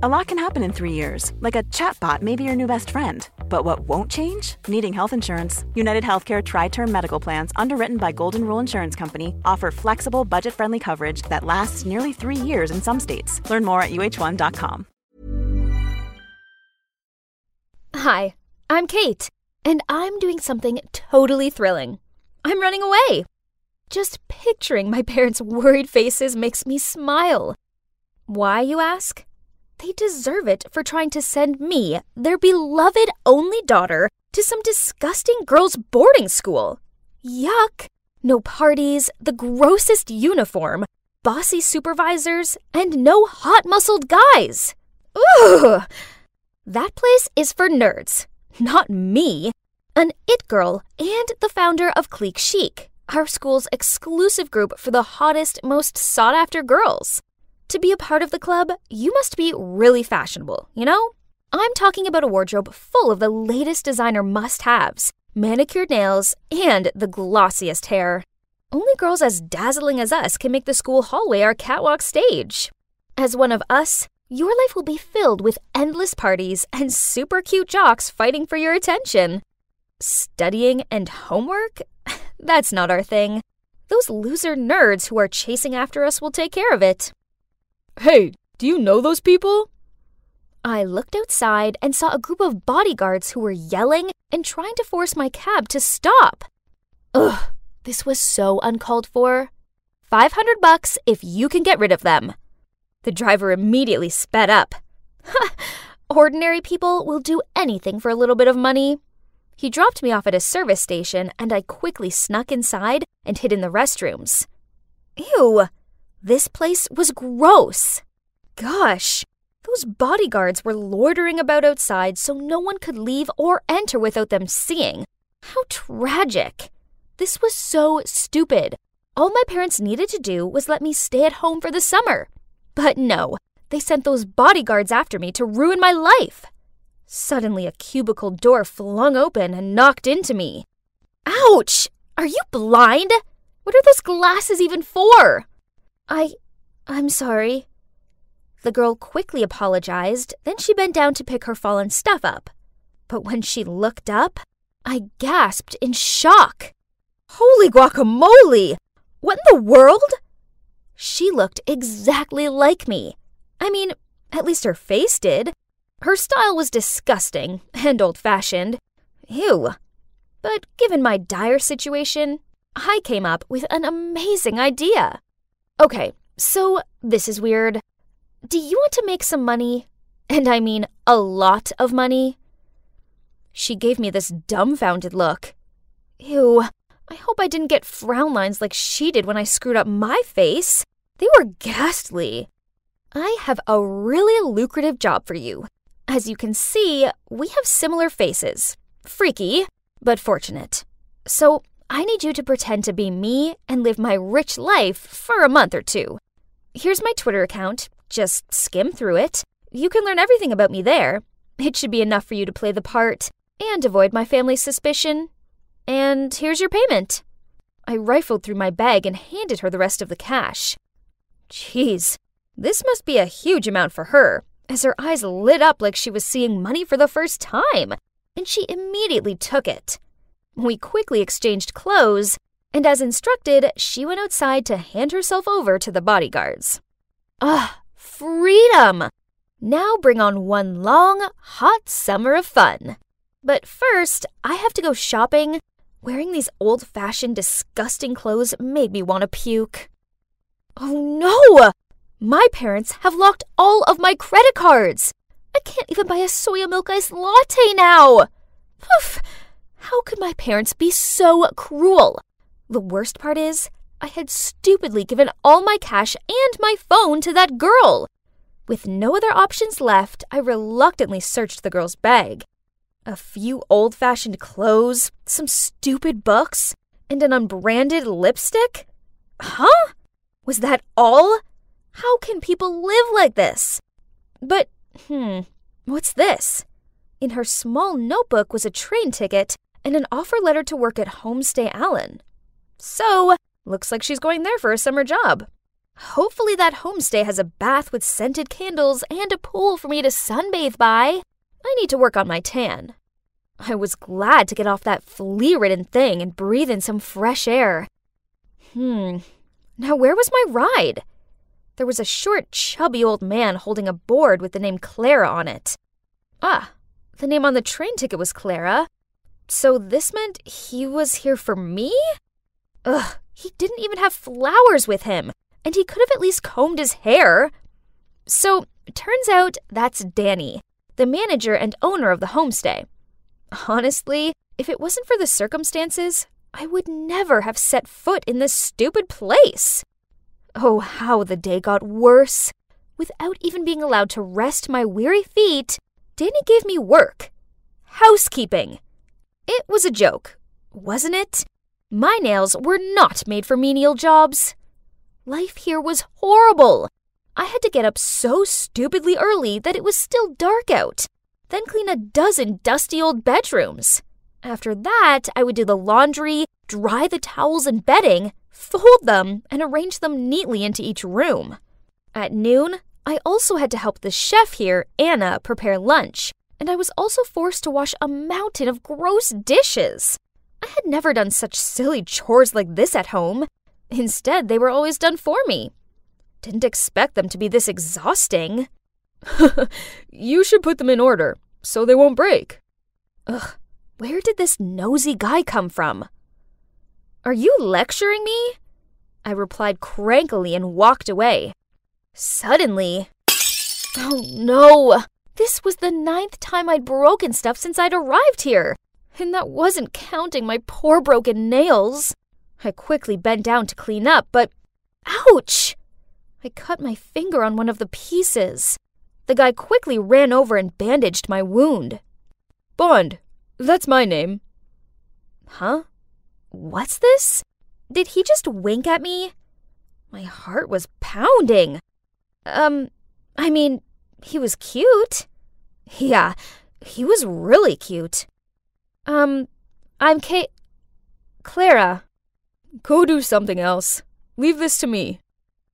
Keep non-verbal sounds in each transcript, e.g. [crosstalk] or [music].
A lot can happen in three years, like a chatbot may be your new best friend. But what won't change? Needing health insurance. United Healthcare Tri Term Medical Plans, underwritten by Golden Rule Insurance Company, offer flexible, budget friendly coverage that lasts nearly three years in some states. Learn more at uh1.com. Hi, I'm Kate, and I'm doing something totally thrilling. I'm running away. Just picturing my parents' worried faces makes me smile. Why, you ask? They deserve it for trying to send me, their beloved only daughter, to some disgusting girls' boarding school. Yuck! No parties, the grossest uniform, bossy supervisors, and no hot muscled guys. Ugh! That place is for nerds, not me. An it girl and the founder of Clique Chic, our school's exclusive group for the hottest, most sought after girls. To be a part of the club, you must be really fashionable, you know? I'm talking about a wardrobe full of the latest designer must haves, manicured nails, and the glossiest hair. Only girls as dazzling as us can make the school hallway our catwalk stage. As one of us, your life will be filled with endless parties and super cute jocks fighting for your attention. Studying and homework? [laughs] That's not our thing. Those loser nerds who are chasing after us will take care of it. Hey, do you know those people? I looked outside and saw a group of bodyguards who were yelling and trying to force my cab to stop. Ugh, this was so uncalled for. 500 bucks if you can get rid of them. The driver immediately sped up. [laughs] Ordinary people will do anything for a little bit of money. He dropped me off at a service station and I quickly snuck inside and hid in the restrooms. Ew, this place was gross. Gosh, those bodyguards were loitering about outside so no one could leave or enter without them seeing. How tragic. This was so stupid. All my parents needed to do was let me stay at home for the summer. But no, they sent those bodyguards after me to ruin my life. Suddenly, a cubicle door flung open and knocked into me. Ouch! Are you blind? What are those glasses even for? I. I'm sorry. The girl quickly apologized, then she bent down to pick her fallen stuff up. But when she looked up, I gasped in shock. Holy guacamole! What in the world? She looked exactly like me. I mean, at least her face did. Her style was disgusting and old fashioned. Ew. But given my dire situation, I came up with an amazing idea. Okay, so this is weird. Do you want to make some money? And I mean a lot of money? She gave me this dumbfounded look. Ew, I hope I didn't get frown lines like she did when I screwed up my face. They were ghastly. I have a really lucrative job for you. As you can see, we have similar faces. Freaky, but fortunate. So I need you to pretend to be me and live my rich life for a month or two. Here's my Twitter account. Just skim through it. You can learn everything about me there. It should be enough for you to play the part and avoid my family's suspicion. And here's your payment. I rifled through my bag and handed her the rest of the cash. Jeez, this must be a huge amount for her, as her eyes lit up like she was seeing money for the first time, and she immediately took it. We quickly exchanged clothes, and as instructed, she went outside to hand herself over to the bodyguards. Ah, freedom! Now bring on one long, hot summer of fun. But first, I have to go shopping. Wearing these old fashioned, disgusting clothes made me want to puke. Oh no! My parents have locked all of my credit cards! I can't even buy a soya milk iced latte now! Poof! Could my parents be so cruel? The worst part is, I had stupidly given all my cash and my phone to that girl. With no other options left, I reluctantly searched the girl's bag. A few old fashioned clothes, some stupid books, and an unbranded lipstick? Huh? Was that all? How can people live like this? But, hmm, what's this? In her small notebook was a train ticket and an offer letter to work at Homestay Allen. So, looks like she's going there for a summer job. Hopefully, that homestay has a bath with scented candles and a pool for me to sunbathe by. I need to work on my tan. I was glad to get off that flea ridden thing and breathe in some fresh air. Hmm, now where was my ride? There was a short, chubby old man holding a board with the name Clara on it. Ah, the name on the train ticket was Clara. So this meant he was here for me? Ugh, he didn't even have flowers with him and he could have at least combed his hair. So, turns out that's Danny, the manager and owner of the homestay. Honestly, if it wasn't for the circumstances, I would never have set foot in this stupid place. Oh, how the day got worse. Without even being allowed to rest my weary feet, Danny gave me work. Housekeeping. It was a joke, wasn't it? My nails were not made for menial jobs. Life here was horrible. I had to get up so stupidly early that it was still dark out, then clean a dozen dusty old bedrooms. After that, I would do the laundry, dry the towels and bedding, fold them, and arrange them neatly into each room. At noon, I also had to help the chef here, Anna, prepare lunch, and I was also forced to wash a mountain of gross dishes. I had never done such silly chores like this at home, Instead, they were always done for me. Didn't expect them to be this exhausting. [laughs] you should put them in order, so they won't break. Ugh, where did this nosy guy come from? Are you lecturing me? I replied crankily and walked away. Suddenly, oh no! This was the ninth time I'd broken stuff since I'd arrived here, and that wasn't counting my poor broken nails. I quickly bent down to clean up, but ouch! I cut my finger on one of the pieces. The guy quickly ran over and bandaged my wound. Bond, that's my name. Huh? What's this? Did he just wink at me? My heart was pounding. Um, I mean, he was cute. Yeah, he was really cute. Um, I'm Kate. Clara. Go do something else. Leave this to me.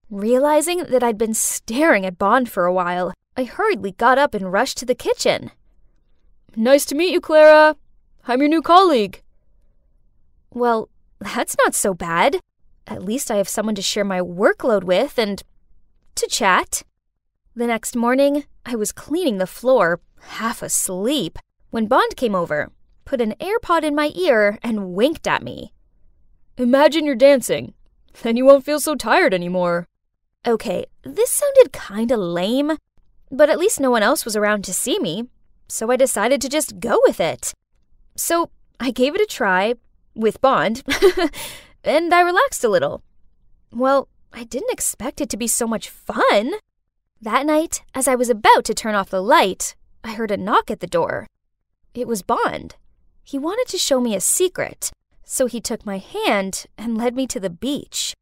Realizing that I'd been staring at Bond for a while, I hurriedly got up and rushed to the kitchen. Nice to meet you, Clara. I'm your new colleague. Well, that's not so bad. At least I have someone to share my workload with and to chat. The next morning, I was cleaning the floor, half asleep, when Bond came over, put an AirPod in my ear, and winked at me. Imagine you're dancing. Then you won't feel so tired anymore. Okay, this sounded kinda lame, but at least no one else was around to see me, so I decided to just go with it. So I gave it a try, with Bond, [laughs] and I relaxed a little. Well, I didn't expect it to be so much fun. That night, as I was about to turn off the light, I heard a knock at the door. It was Bond. He wanted to show me a secret, so he took my hand and led me to the beach.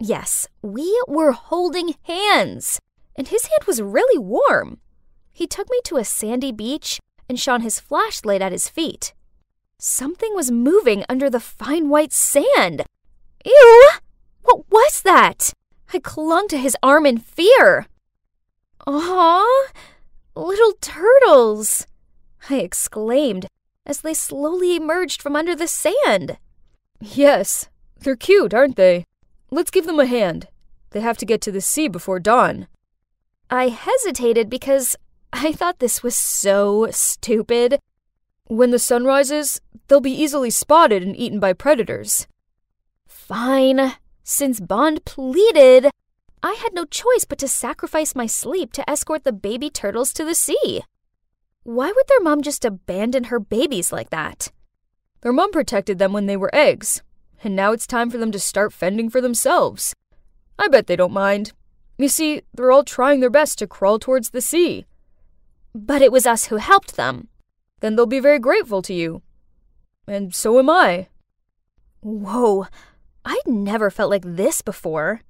Yes, we were holding hands, and his hand was really warm. He took me to a sandy beach and shone his flashlight at his feet. Something was moving under the fine white sand. Ew! What was that? I clung to his arm in fear. Aw, little turtles! I exclaimed as they slowly emerged from under the sand. Yes, they're cute, aren't they? Let's give them a hand. They have to get to the sea before dawn. I hesitated because I thought this was so stupid. When the sun rises, they'll be easily spotted and eaten by predators. Fine. Since Bond pleaded, I had no choice but to sacrifice my sleep to escort the baby turtles to the sea. Why would their mom just abandon her babies like that? Their mom protected them when they were eggs, and now it's time for them to start fending for themselves. I bet they don't mind. You see, they're all trying their best to crawl towards the sea. But it was us who helped them. Then they'll be very grateful to you. And so am I. Whoa, I'd never felt like this before.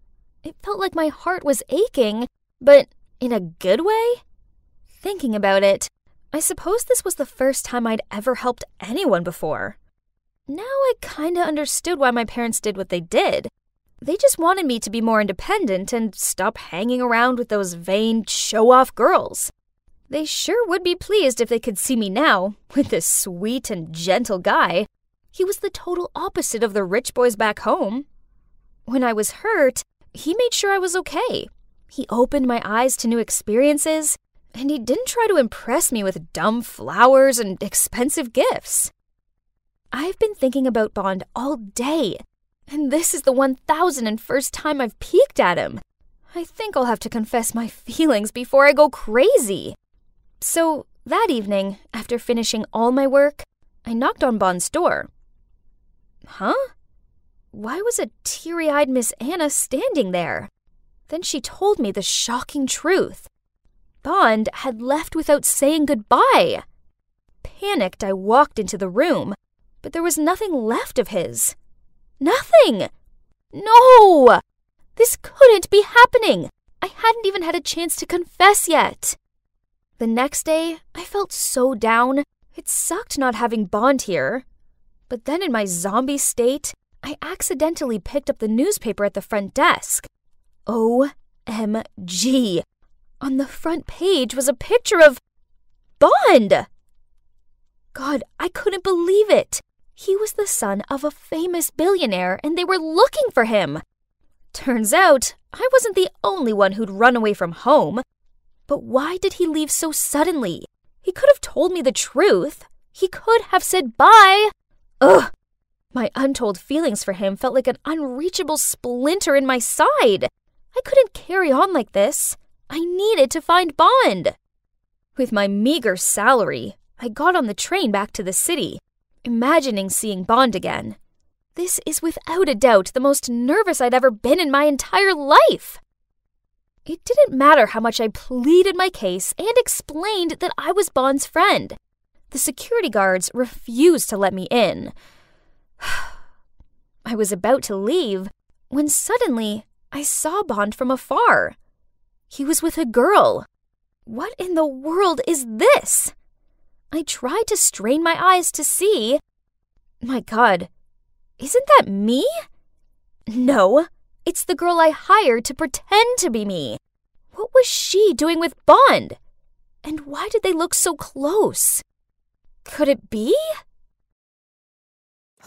It felt like my heart was aching, but in a good way? Thinking about it, I suppose this was the first time I'd ever helped anyone before. Now I kinda understood why my parents did what they did. They just wanted me to be more independent and stop hanging around with those vain, show off girls. They sure would be pleased if they could see me now, with this sweet and gentle guy. He was the total opposite of the rich boys back home. When I was hurt, he made sure I was okay. He opened my eyes to new experiences, and he didn't try to impress me with dumb flowers and expensive gifts. I've been thinking about Bond all day, and this is the 1001st time I've peeked at him. I think I'll have to confess my [laughs] feelings before I go crazy. So, that evening, after finishing all my work, I knocked on Bond's door. Huh? Why was a teary eyed Miss Anna standing there? Then she told me the shocking truth. Bond had left without saying goodbye. Panicked, I walked into the room, but there was nothing left of his. Nothing! No! This couldn't be happening! I hadn't even had a chance to confess yet. The next day, I felt so down. It sucked not having Bond here. But then, in my zombie state, I accidentally picked up the newspaper at the front desk. OMG! On the front page was a picture of Bond! God, I couldn't believe it. He was the son of a famous billionaire, and they were looking for him. Turns out, I wasn't the only one who'd run away from home. But why did he leave so suddenly? He could have told me the truth. He could have said bye. Ugh! My untold feelings for him felt like an unreachable splinter in my side. I couldn't carry on like this. I needed to find Bond. With my meager salary, I got on the train back to the city, imagining seeing Bond again. This is without a doubt the most nervous I'd ever been in my entire life. It didn't matter how much I pleaded my case and explained that I was Bond's friend. The security guards refused to let me in. [sighs] I was about to leave when suddenly I saw Bond from afar. He was with a girl. What in the world is this? I tried to strain my eyes to see. My god, isn't that me? No, it's the girl I hired to pretend to be me. What was she doing with Bond? And why did they look so close? Could it be?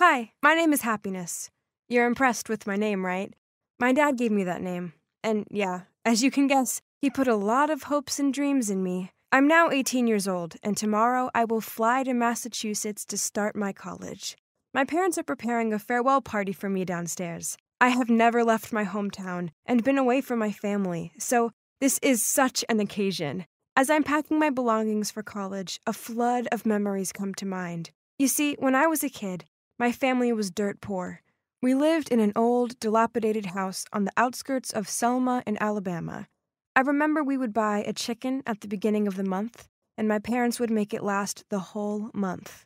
Hi, my name is Happiness. You're impressed with my name, right? My dad gave me that name. And yeah, as you can guess, he put a lot of hopes and dreams in me. I'm now 18 years old, and tomorrow I will fly to Massachusetts to start my college. My parents are preparing a farewell party for me downstairs. I have never left my hometown and been away from my family, so this is such an occasion. As I'm packing my belongings for college, a flood of memories come to mind. You see, when I was a kid, my family was dirt poor. We lived in an old, dilapidated house on the outskirts of Selma in Alabama. I remember we would buy a chicken at the beginning of the month, and my parents would make it last the whole month.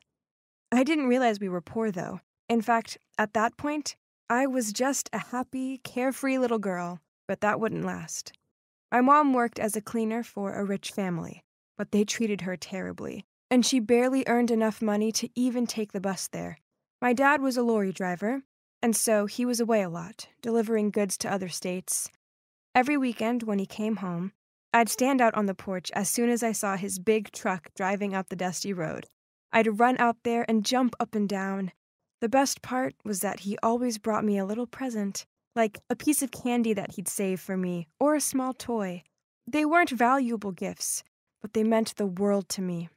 I didn't realize we were poor, though. In fact, at that point, I was just a happy, carefree little girl, but that wouldn't last. My mom worked as a cleaner for a rich family, but they treated her terribly, and she barely earned enough money to even take the bus there. My dad was a lorry driver, and so he was away a lot, delivering goods to other states. Every weekend when he came home, I'd stand out on the porch as soon as I saw his big truck driving up the dusty road. I'd run out there and jump up and down. The best part was that he always brought me a little present, like a piece of candy that he'd saved for me, or a small toy. They weren't valuable gifts, but they meant the world to me.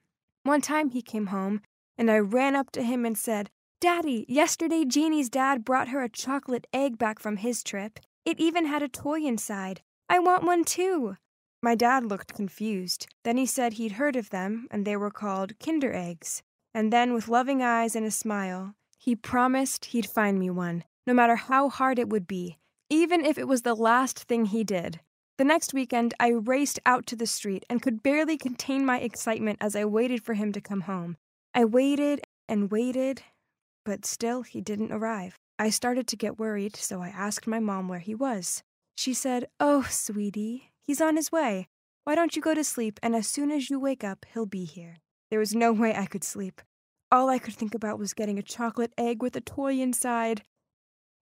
One time he came home, and I ran up to him and said, Daddy, yesterday Jeannie's dad brought her a chocolate egg back from his trip. It even had a toy inside. I want one too. My dad looked confused. Then he said he'd heard of them, and they were called Kinder Eggs. And then, with loving eyes and a smile, he promised he'd find me one, no matter how hard it would be, even if it was the last thing he did. The next weekend, I raced out to the street and could barely contain my excitement as I waited for him to come home. I waited and waited but still he didn't arrive. I started to get worried, so I asked my mom where he was. She said, Oh, sweetie, he's on his way. Why don't you go to sleep, and as soon as you wake up, he'll be here. There was no [laughs] way I could sleep. All I could think about was getting a chocolate egg with a toy inside.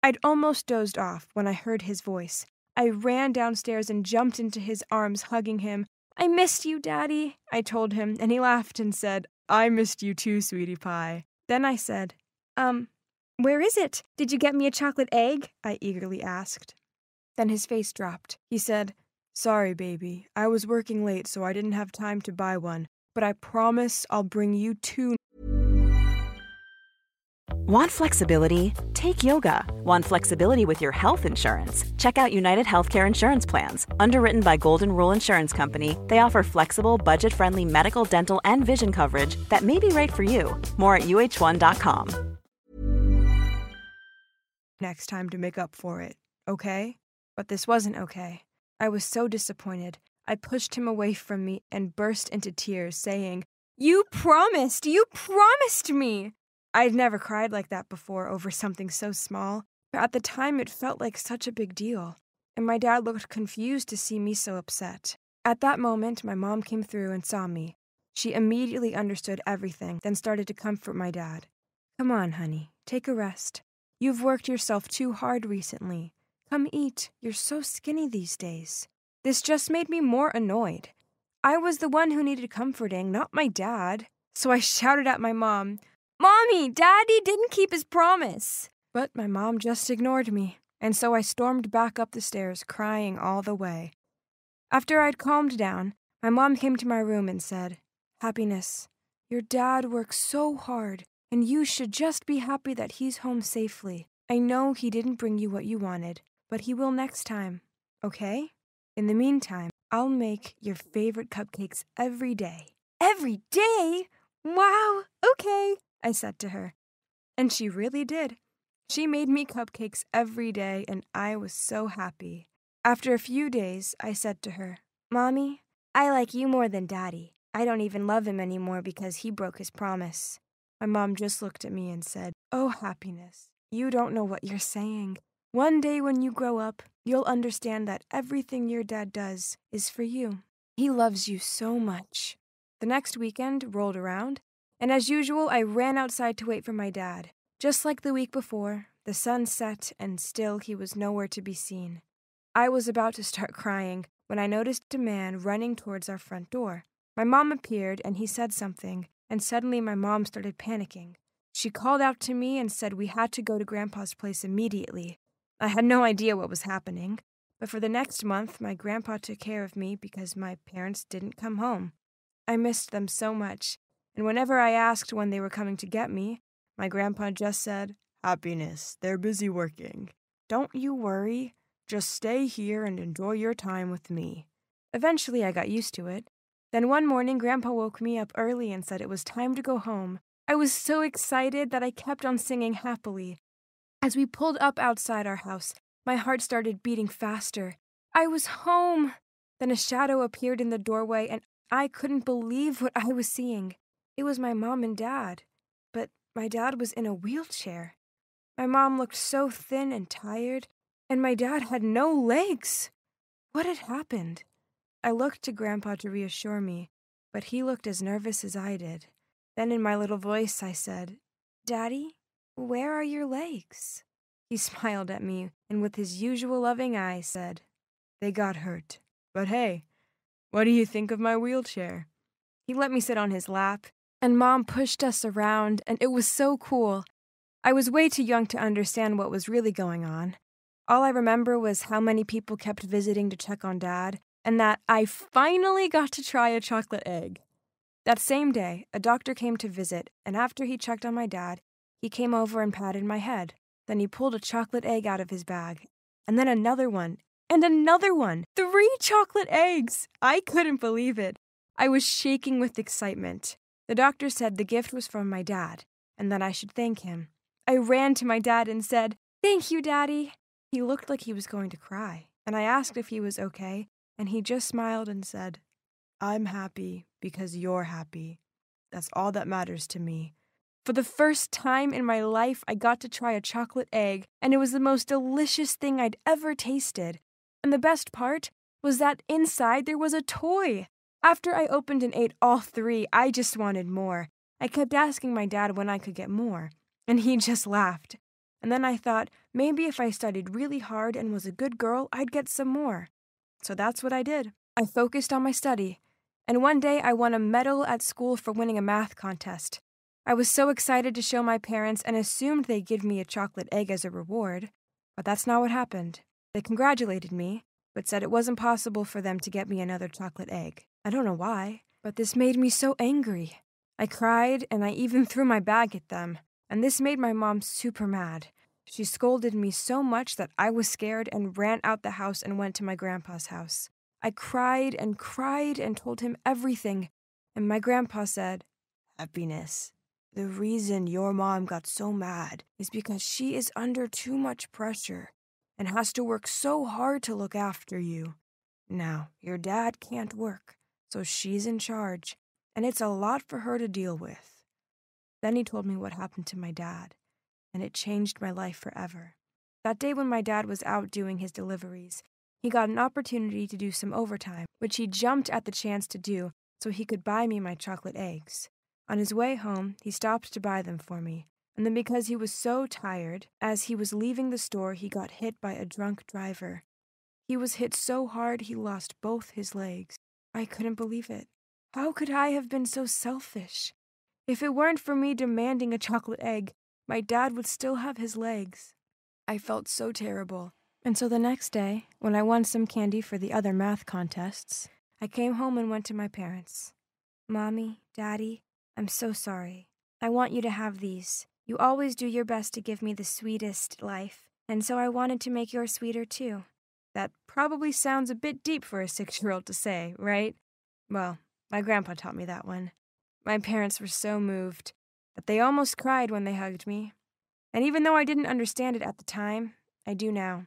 I'd almost dozed off when I heard his voice. I ran downstairs and jumped into his arms, hugging him. I missed you, Daddy, I told him, and he laughed and said, I missed you too, sweetie pie. Then I said, Um, where is it? Did you get me a chocolate egg? I eagerly asked. Then his face dropped. He said, Sorry, baby. I was working late, so I didn't have time to buy one, but I promise I'll bring you two. Want flexibility? Take yoga. Want flexibility with your health insurance? Check out United Healthcare Insurance Plans. Underwritten by Golden Rule Insurance Company, they offer flexible, budget friendly medical, dental, and vision coverage that may be right for you. More at uh1.com. Next time to make up for it, okay? But this wasn't okay. I was so disappointed. I pushed him away from me and burst into tears, saying, You promised! You promised me! I'd never cried like that before over something so small, but at the time it felt like such a big deal, and my dad looked confused to see me so upset. At that moment, my mom came through and saw me. She immediately understood everything, then started to comfort my dad. Come on, honey, take a rest. You've worked yourself too hard recently. Come eat. You're so skinny these days. This just made me more annoyed. I was the one who needed comforting, not my dad. So I [laughs] shouted at my mom, Mommy, Daddy didn't keep his promise. But my mom just ignored me, and so I stormed back up the stairs, crying all the way. After I'd calmed down, my mom came to my room and said, Happiness, your dad works so hard, and you should just be happy that he's home safely. I know he didn't bring you what you wanted, but he will next time, okay? In the meantime, I'll make your favorite cupcakes every day. Every day? Wow, okay, I said to her. And she really did. She made me cupcakes every day, and I was so happy. After a few days, I said to her, Mommy, I like you more than Daddy. I don't even love him anymore because he broke his promise. My mom just looked at me and said, Oh, happiness, you don't know what you're saying. One day when you grow up, you'll understand that everything your dad does is for you. He loves you so much. The next weekend rolled around, and as usual, I ran outside to wait for my dad. Just like the week before, the sun set and still he was nowhere to be seen. I was about to start [laughs] crying when I noticed a man running towards our front door. My mom appeared and he said something, and suddenly my mom started panicking. She called out to me and said we had to go to Grandpa's place immediately. I had no idea what was happening, but for the next month, my grandpa took care of me because my parents didn't come home. I missed them so much, and whenever I asked when they were coming to get me, my grandpa just said, Happiness, they're busy working. Don't you worry. Just stay here and enjoy your time with me. Eventually, I got used to it. Then one morning, Grandpa woke me up early and said it was time to go home. I was so excited that I kept on singing happily. As we pulled up outside our house, my heart started beating faster. I was home! Then a shadow appeared in the doorway, and I couldn't believe what I was seeing. It was my mom and dad, but my dad was in a wheelchair. My mom looked so thin and tired, and my dad had no legs. What had happened? I looked to Grandpa to reassure me, but he looked as nervous as I did. Then, in my little voice, I said, Daddy, where are your legs? He [laughs] smiled at me and, with his usual loving eyes, said, They got hurt. But hey, what do you think of my wheelchair? He let me sit on his lap and mom pushed us around, and it was so cool. I was way too young to understand what was really going on. All I remember was how many people kept visiting to check on dad, and that I finally got to try a chocolate egg. That same day, a doctor came to visit, and after he checked on my dad, he came over and patted my head. Then he pulled a chocolate egg out of his bag, and then another one, and another one. Three chocolate eggs! I couldn't believe it. I was shaking with excitement. The doctor said the gift was from my dad and that I should thank him. I ran to my dad and said, Thank you, Daddy. He looked like he was going to cry, and I asked if he was okay, and he just smiled and said, I'm happy because you're happy. That's all that matters to me. For the first time in my life, I got to try a chocolate egg, and it was the most delicious thing I'd ever tasted. And the best part was that inside there was a toy. After I opened and ate all three, I just wanted more. I kept asking my dad when I could get more, and he [laughs] just laughed. and then I thought maybe if I studied really hard and was a good girl, I'd get some more. So that's what I did. I focused on my study, and one day I won a medal at school for winning a math contest. I was so excited to show my parents and assumed they'd give me a chocolate egg as a reward, but that's not what happened. They congratulated me, but said it wasn't possible for them to get me another chocolate egg. I don't know why, but this made me so angry. I cried and I even threw my bag at them, and this made my mom super mad. She scolded me so much that I was scared and ran out the house and went to my grandpa's house. I cried and cried and told him everything, and my grandpa said, Happiness. The reason your mom got so mad is because she is under too much pressure and has to work so hard to look after you. Now, your dad can't work, so she's in charge, and it's a lot for her to deal with. Then he told me what happened to my dad, and it changed my life forever. That day when my dad was out doing his deliveries, he got an opportunity to do some overtime, which he jumped at the chance to do so he could buy me my chocolate eggs. On his way home, he stopped to buy them for me, and then because he was so tired, as he was leaving the store, he got hit by a drunk driver. He was hit so hard he lost both his legs. I couldn't believe it. How could I have been so selfish? If it weren't for me demanding a chocolate egg, my dad would still have his legs. I felt so terrible. And so the next day, when I won some candy for the other math contests, I came home and went to my parents. Mommy, Daddy, I'm so sorry. I want you to have these. You always do your best to give me the sweetest life, and so I wanted to make yours sweeter too. That probably sounds a bit deep for a six year old to say, right? Well, my grandpa taught me that one. My parents were so moved that they almost cried when they hugged me. And even though I didn't understand it at the time, I do now.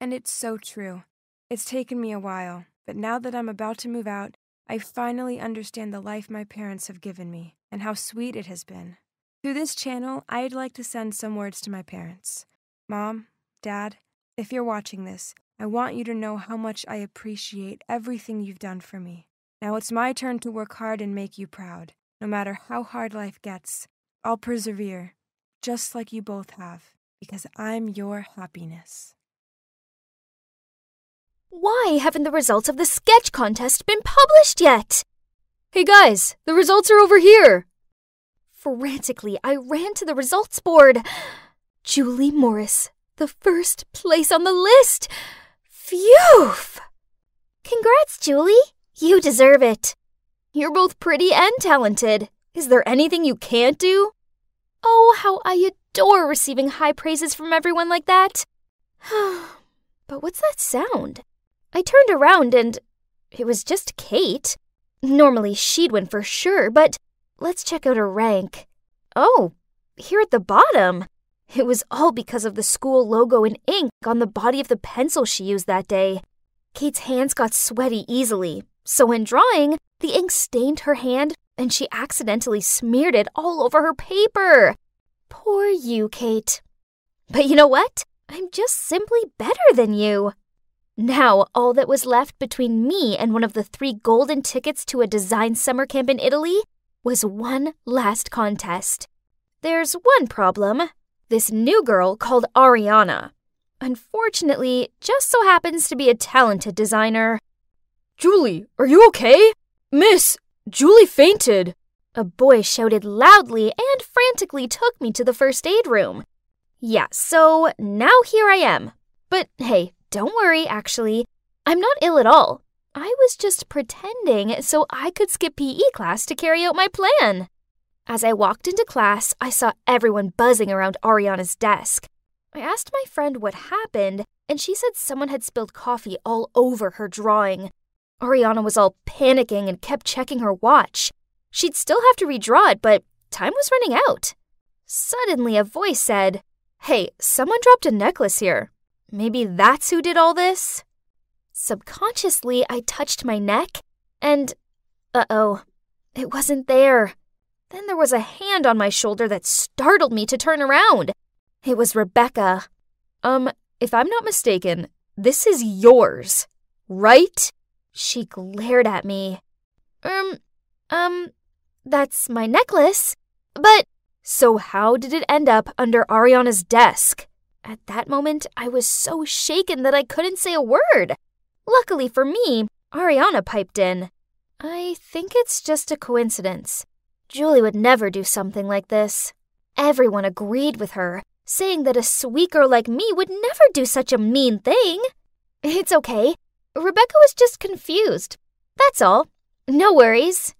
And it's so true. It's taken me a while, but now that I'm about to move out, I finally understand the life my parents have given me and how sweet it has been. Through this channel, I'd like to send some words to my parents. Mom, Dad, if you're watching this, I want you to know how much I appreciate everything you've done for me. Now it's my turn to work hard and make you proud. No matter how hard life gets, I'll persevere, just like you both have, because I'm your happiness. Why haven't the results of the sketch contest been published yet? Hey guys, the results are over here. Frantically, I ran to the results board. Julie Morris, the first place on the list. Phew! Congrats, Julie. You deserve it. You're both pretty and talented. Is there anything you can't do? Oh, how I adore receiving high praises from everyone like that. [sighs] but what's that sound? I turned around and it was just Kate. Normally she'd win for sure, but let's check out her rank. Oh, here at the bottom. It was all because of the school logo in ink on the body of the pencil she used that day. Kate's hands got sweaty easily, so in drawing, the ink stained her hand and she accidentally smeared it all over her paper. Poor you, Kate. But you know what? I'm just simply better than you. Now, all that was left between me and one of the three golden tickets to a design summer camp in Italy was one last contest. There's one problem this new girl called Ariana. Unfortunately, just so happens to be a talented designer. Julie, are you okay? Miss, Julie fainted. A boy shouted loudly and frantically took me to the first aid room. Yeah, so now here I am. But hey, don't worry, actually. I'm not ill at all. I was just pretending so I could skip PE class to carry out my plan. As I walked into class, I saw everyone buzzing around Ariana's desk. I asked my friend what happened, and she said someone had spilled coffee all over her drawing. Ariana was all panicking and kept checking her watch. She'd still have to redraw it, but time was running out. Suddenly, a voice said, Hey, someone dropped a necklace here. Maybe that's who did all this? Subconsciously, I touched my neck, and uh oh, it wasn't there. Then there was a hand on my shoulder that startled me to turn around. It was Rebecca. Um, if I'm not mistaken, this is yours, right? She glared at me. Um, um, that's my necklace. But So, how did it end up under Ariana's desk? At that moment, I was so shaken that I couldn't say a word. Luckily for me, Ariana piped in. I think it's just a coincidence. Julie would never do something like this. Everyone agreed with her, saying that a sweet girl like me would never do such a mean thing. It's okay. Rebecca was just confused. That's all. No worries.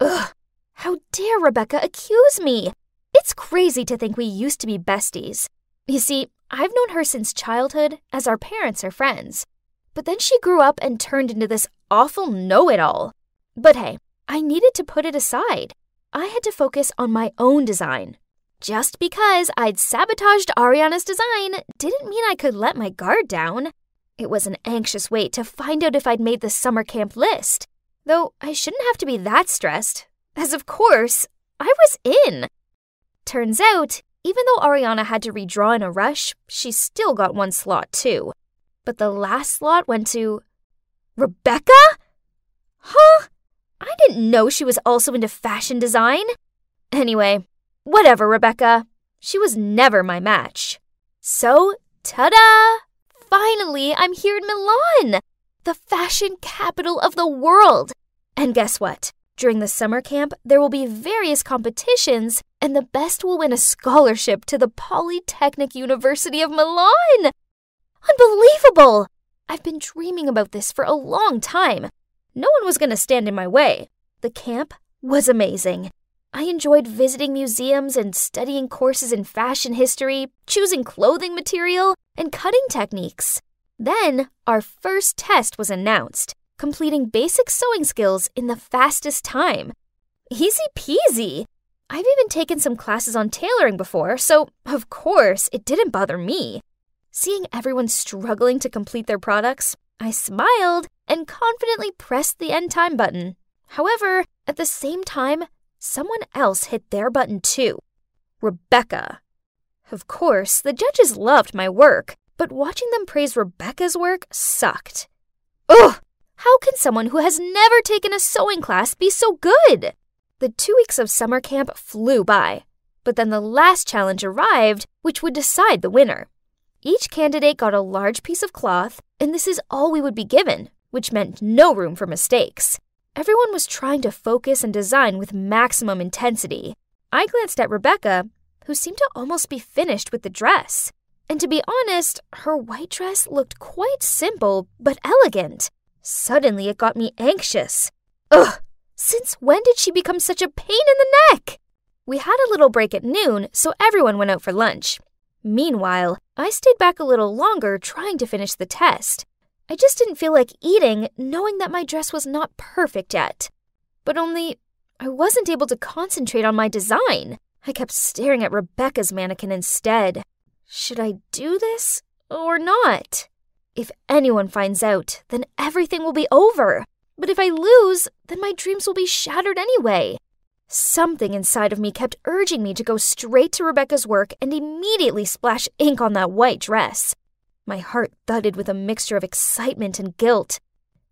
Ugh. How dare Rebecca accuse me? It's crazy to think we used to be besties. You see, I've known her since childhood, as our parents are friends. But then she grew up and turned into this awful know it all. But hey, I needed to put it aside. I had to focus on my own design. Just because I'd sabotaged Ariana's design didn't mean I could let my guard down. It was an anxious wait to find out if I'd made the summer camp list. Though I shouldn't have to be that stressed, as of course, I was in. Turns out, even though Ariana had to redraw in a rush, she still got one slot too. But the last slot went to. Rebecca? Huh? I didn't know she was also into fashion design. Anyway, whatever, Rebecca. She was never my match. So, ta da! Finally, I'm here in Milan, the fashion capital of the world. And guess what? During the summer camp, there will be various competitions, and the best will win a scholarship to the Polytechnic University of Milan. Unbelievable! I've been dreaming about this for a long time. No one was going to stand in my way. The camp was amazing. I enjoyed visiting museums and studying courses in fashion history, choosing clothing material, and cutting techniques. Then, our first test was announced, completing basic sewing skills in the fastest time. Easy peasy! I've even taken some classes on tailoring before, so of course it didn't bother me. Seeing everyone struggling to complete their products, I smiled and confidently pressed the end time button. However, at the same time, someone else hit their button too Rebecca. Of course, the judges loved my work, but watching them praise Rebecca's work sucked. Ugh! How can someone who has never taken a sewing class be so good? The two weeks of summer camp flew by, but then the last challenge arrived, which would decide the winner. Each candidate got a large piece of cloth, and this is all we would be given, which meant no room for mistakes. Everyone was trying to focus and design with maximum intensity. I glanced at Rebecca, who seemed to almost be finished with the dress. And to be honest, her white dress looked quite simple but elegant. Suddenly, it got me anxious. Ugh! Since when did she become such a pain in the neck? We had a little break at noon, so everyone went out for lunch. Meanwhile, I stayed back a little longer trying to finish the test. I just didn't feel like eating, knowing that my dress was not perfect yet. But only, I wasn't able to concentrate on my design. I kept staring at Rebecca's mannequin instead. Should I do this or not? If anyone finds out, then everything will be over. But if I lose, then my dreams will be shattered anyway. Something inside of me kept urging me to go straight to Rebecca's work and immediately splash ink on that white dress. My heart thudded with a mixture of excitement and guilt.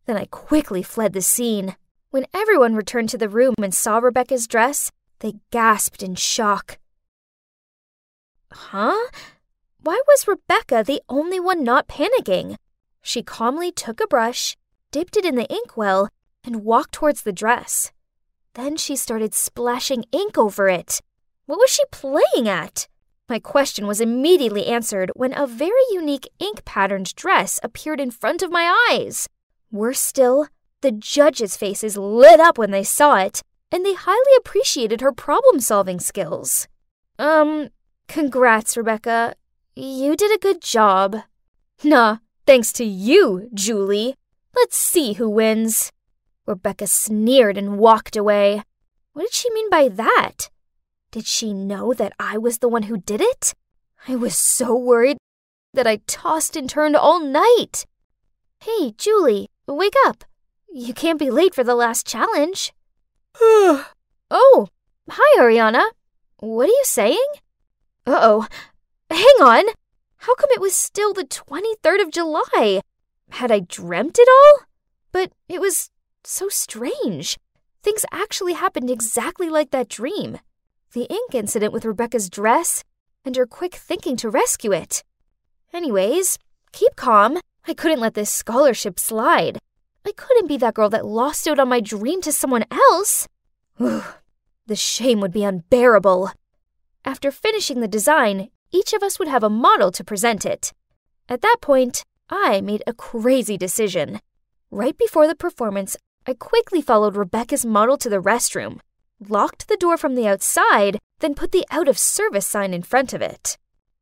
Then I quickly fled the scene. When everyone returned to the room and saw Rebecca's dress, they gasped in shock. Huh? Why was Rebecca the only one not panicking? She calmly took a brush, dipped it in the inkwell, and walked towards the dress. Then she started splashing ink over it. What was she playing at? My question was immediately answered when a very unique ink patterned dress appeared in front of my eyes. Worse still, the judges' faces lit up when they saw it, and they highly appreciated her problem solving skills. Um, congrats, Rebecca. You did a good job. Nah, thanks to you, Julie. Let's see who wins. Rebecca sneered and walked away. What did she mean by that? Did she know that I was the one who did it? I was so worried that I tossed and turned all night. Hey, Julie, wake up. You can't be late for the last challenge. [sighs] oh, hi, Ariana. What are you saying? Uh oh. Hang on. How come it was still the 23rd of July? Had I dreamt it all? But it was so strange. Things actually happened exactly like that dream. The ink incident with Rebecca's dress, and her quick thinking to rescue it. Anyways, keep calm. I couldn't let this scholarship slide. I couldn't be that girl that lost out on my dream to someone else. the shame would be unbearable. After finishing the design, each of us would have a model to present it. At that point, I made a crazy decision. Right before the performance, I quickly followed Rebecca's model to the restroom, locked the door from the outside, then put the out of service sign in front of it.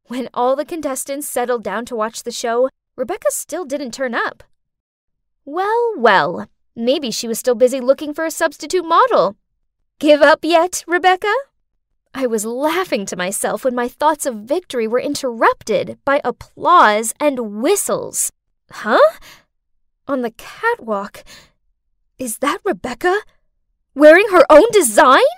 When all the contestants settled down to watch the show, Rebecca still didn't turn up. Well, well, maybe she was still busy looking for a substitute model. Give up yet, Rebecca? I was laughing to myself when my thoughts of victory were interrupted by applause and whistles. Huh? On the catwalk. Is that Rebecca? Wearing her own design?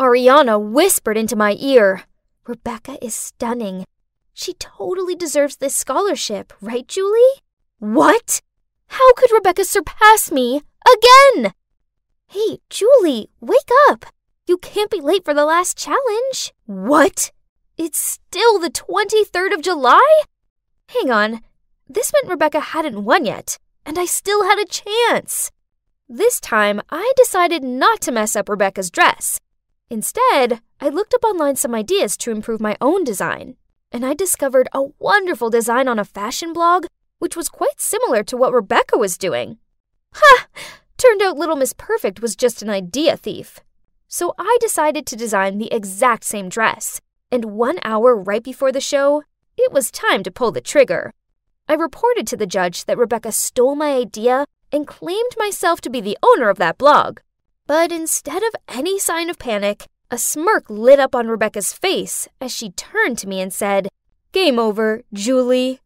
Ariana whispered into my ear. Rebecca is stunning. She totally deserves this scholarship, right, Julie? What? How could Rebecca surpass me again? Hey, Julie, wake up. You can't be late for the last challenge. What? It's still the 23rd of July? Hang on. This meant Rebecca hadn't won yet, and I still had a chance. This time, I decided not to mess up Rebecca's dress. Instead, I looked up online some ideas to improve my own design, and I discovered a wonderful design on a fashion blog which was quite similar to what Rebecca was doing. Ha! Turned out Little Miss Perfect was just an idea thief. So I decided to design the exact same dress. And one hour right before the show, it was time to pull the trigger. I reported to the judge that Rebecca stole my idea and claimed myself to be the owner of that blog. But instead of any sign of panic, a smirk lit up on Rebecca's face as she turned to me and said, Game over, Julie.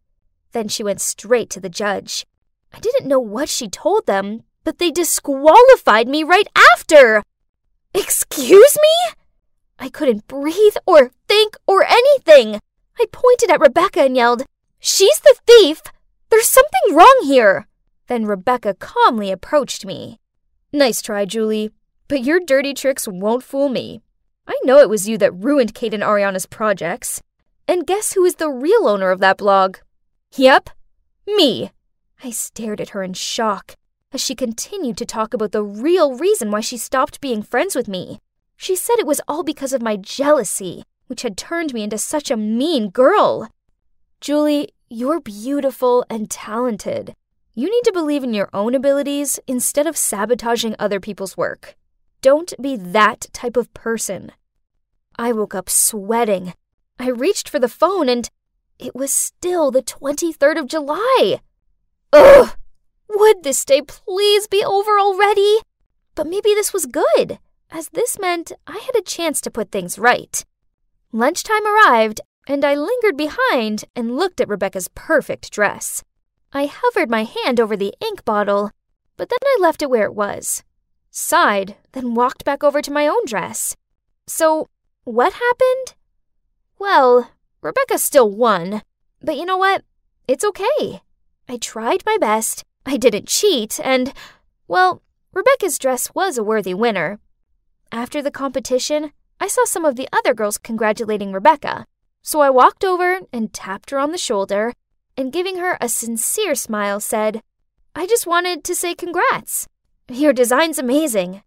Then she went straight to the judge. I didn't know what she told them, but they disqualified me right after. Excuse me? I couldn't breathe or think or anything. I pointed at Rebecca and yelled, She's the thief! There's something wrong here! Then Rebecca calmly approached me. Nice try, Julie, but your dirty tricks won't fool me. I know it was you that ruined Kate and Ariana's projects. And guess who is the real owner of that blog? Yep, me. I stared at her in shock as she continued to talk about the real reason why she stopped being friends with me. She said it was all because of my jealousy, which had turned me into such a mean girl. Julie, you're beautiful and talented. You need to believe in your own abilities instead of sabotaging other people's work. Don't be that type of person. I woke up sweating. I reached for the phone and it was still the 23rd of July. Ugh! Would this day please be over already? But maybe this was good, as this meant I had a chance to put things right. Lunchtime arrived, and I lingered behind and looked at Rebecca's perfect dress. I hovered my hand over the ink bottle, but then I left it where it was. Sighed, then walked back over to my own dress. So, what happened? Well, Rebecca still won, but you know what? It's okay. I tried my best, I didn't cheat, and, well, Rebecca's dress was a worthy winner. After the competition, I saw some of the other girls congratulating Rebecca, so I walked over and tapped her on the shoulder and, giving her a sincere smile, said, I just wanted to say congrats. Your design's amazing.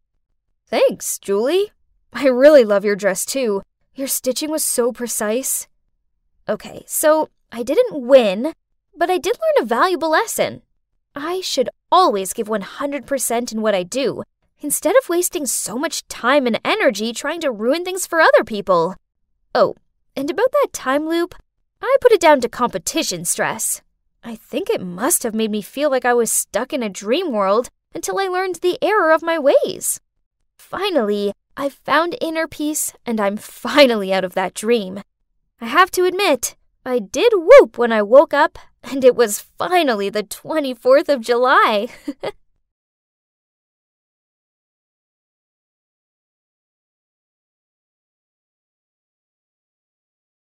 Thanks, Julie. I really love your dress too. Your stitching was so precise. Okay, so I didn't win, but I did learn a valuable lesson. I should always give 100% in what I do, instead of wasting so much time and energy trying to ruin things for other people. Oh, and about that time loop, I put it down to competition stress. I think it must have made me feel like I was stuck in a dream world until I learned the error of my ways. Finally, I've found inner peace and I'm [laughs] finally out of that dream. I have to admit, I did whoop when I woke up and it was finally the 24th of July. [laughs]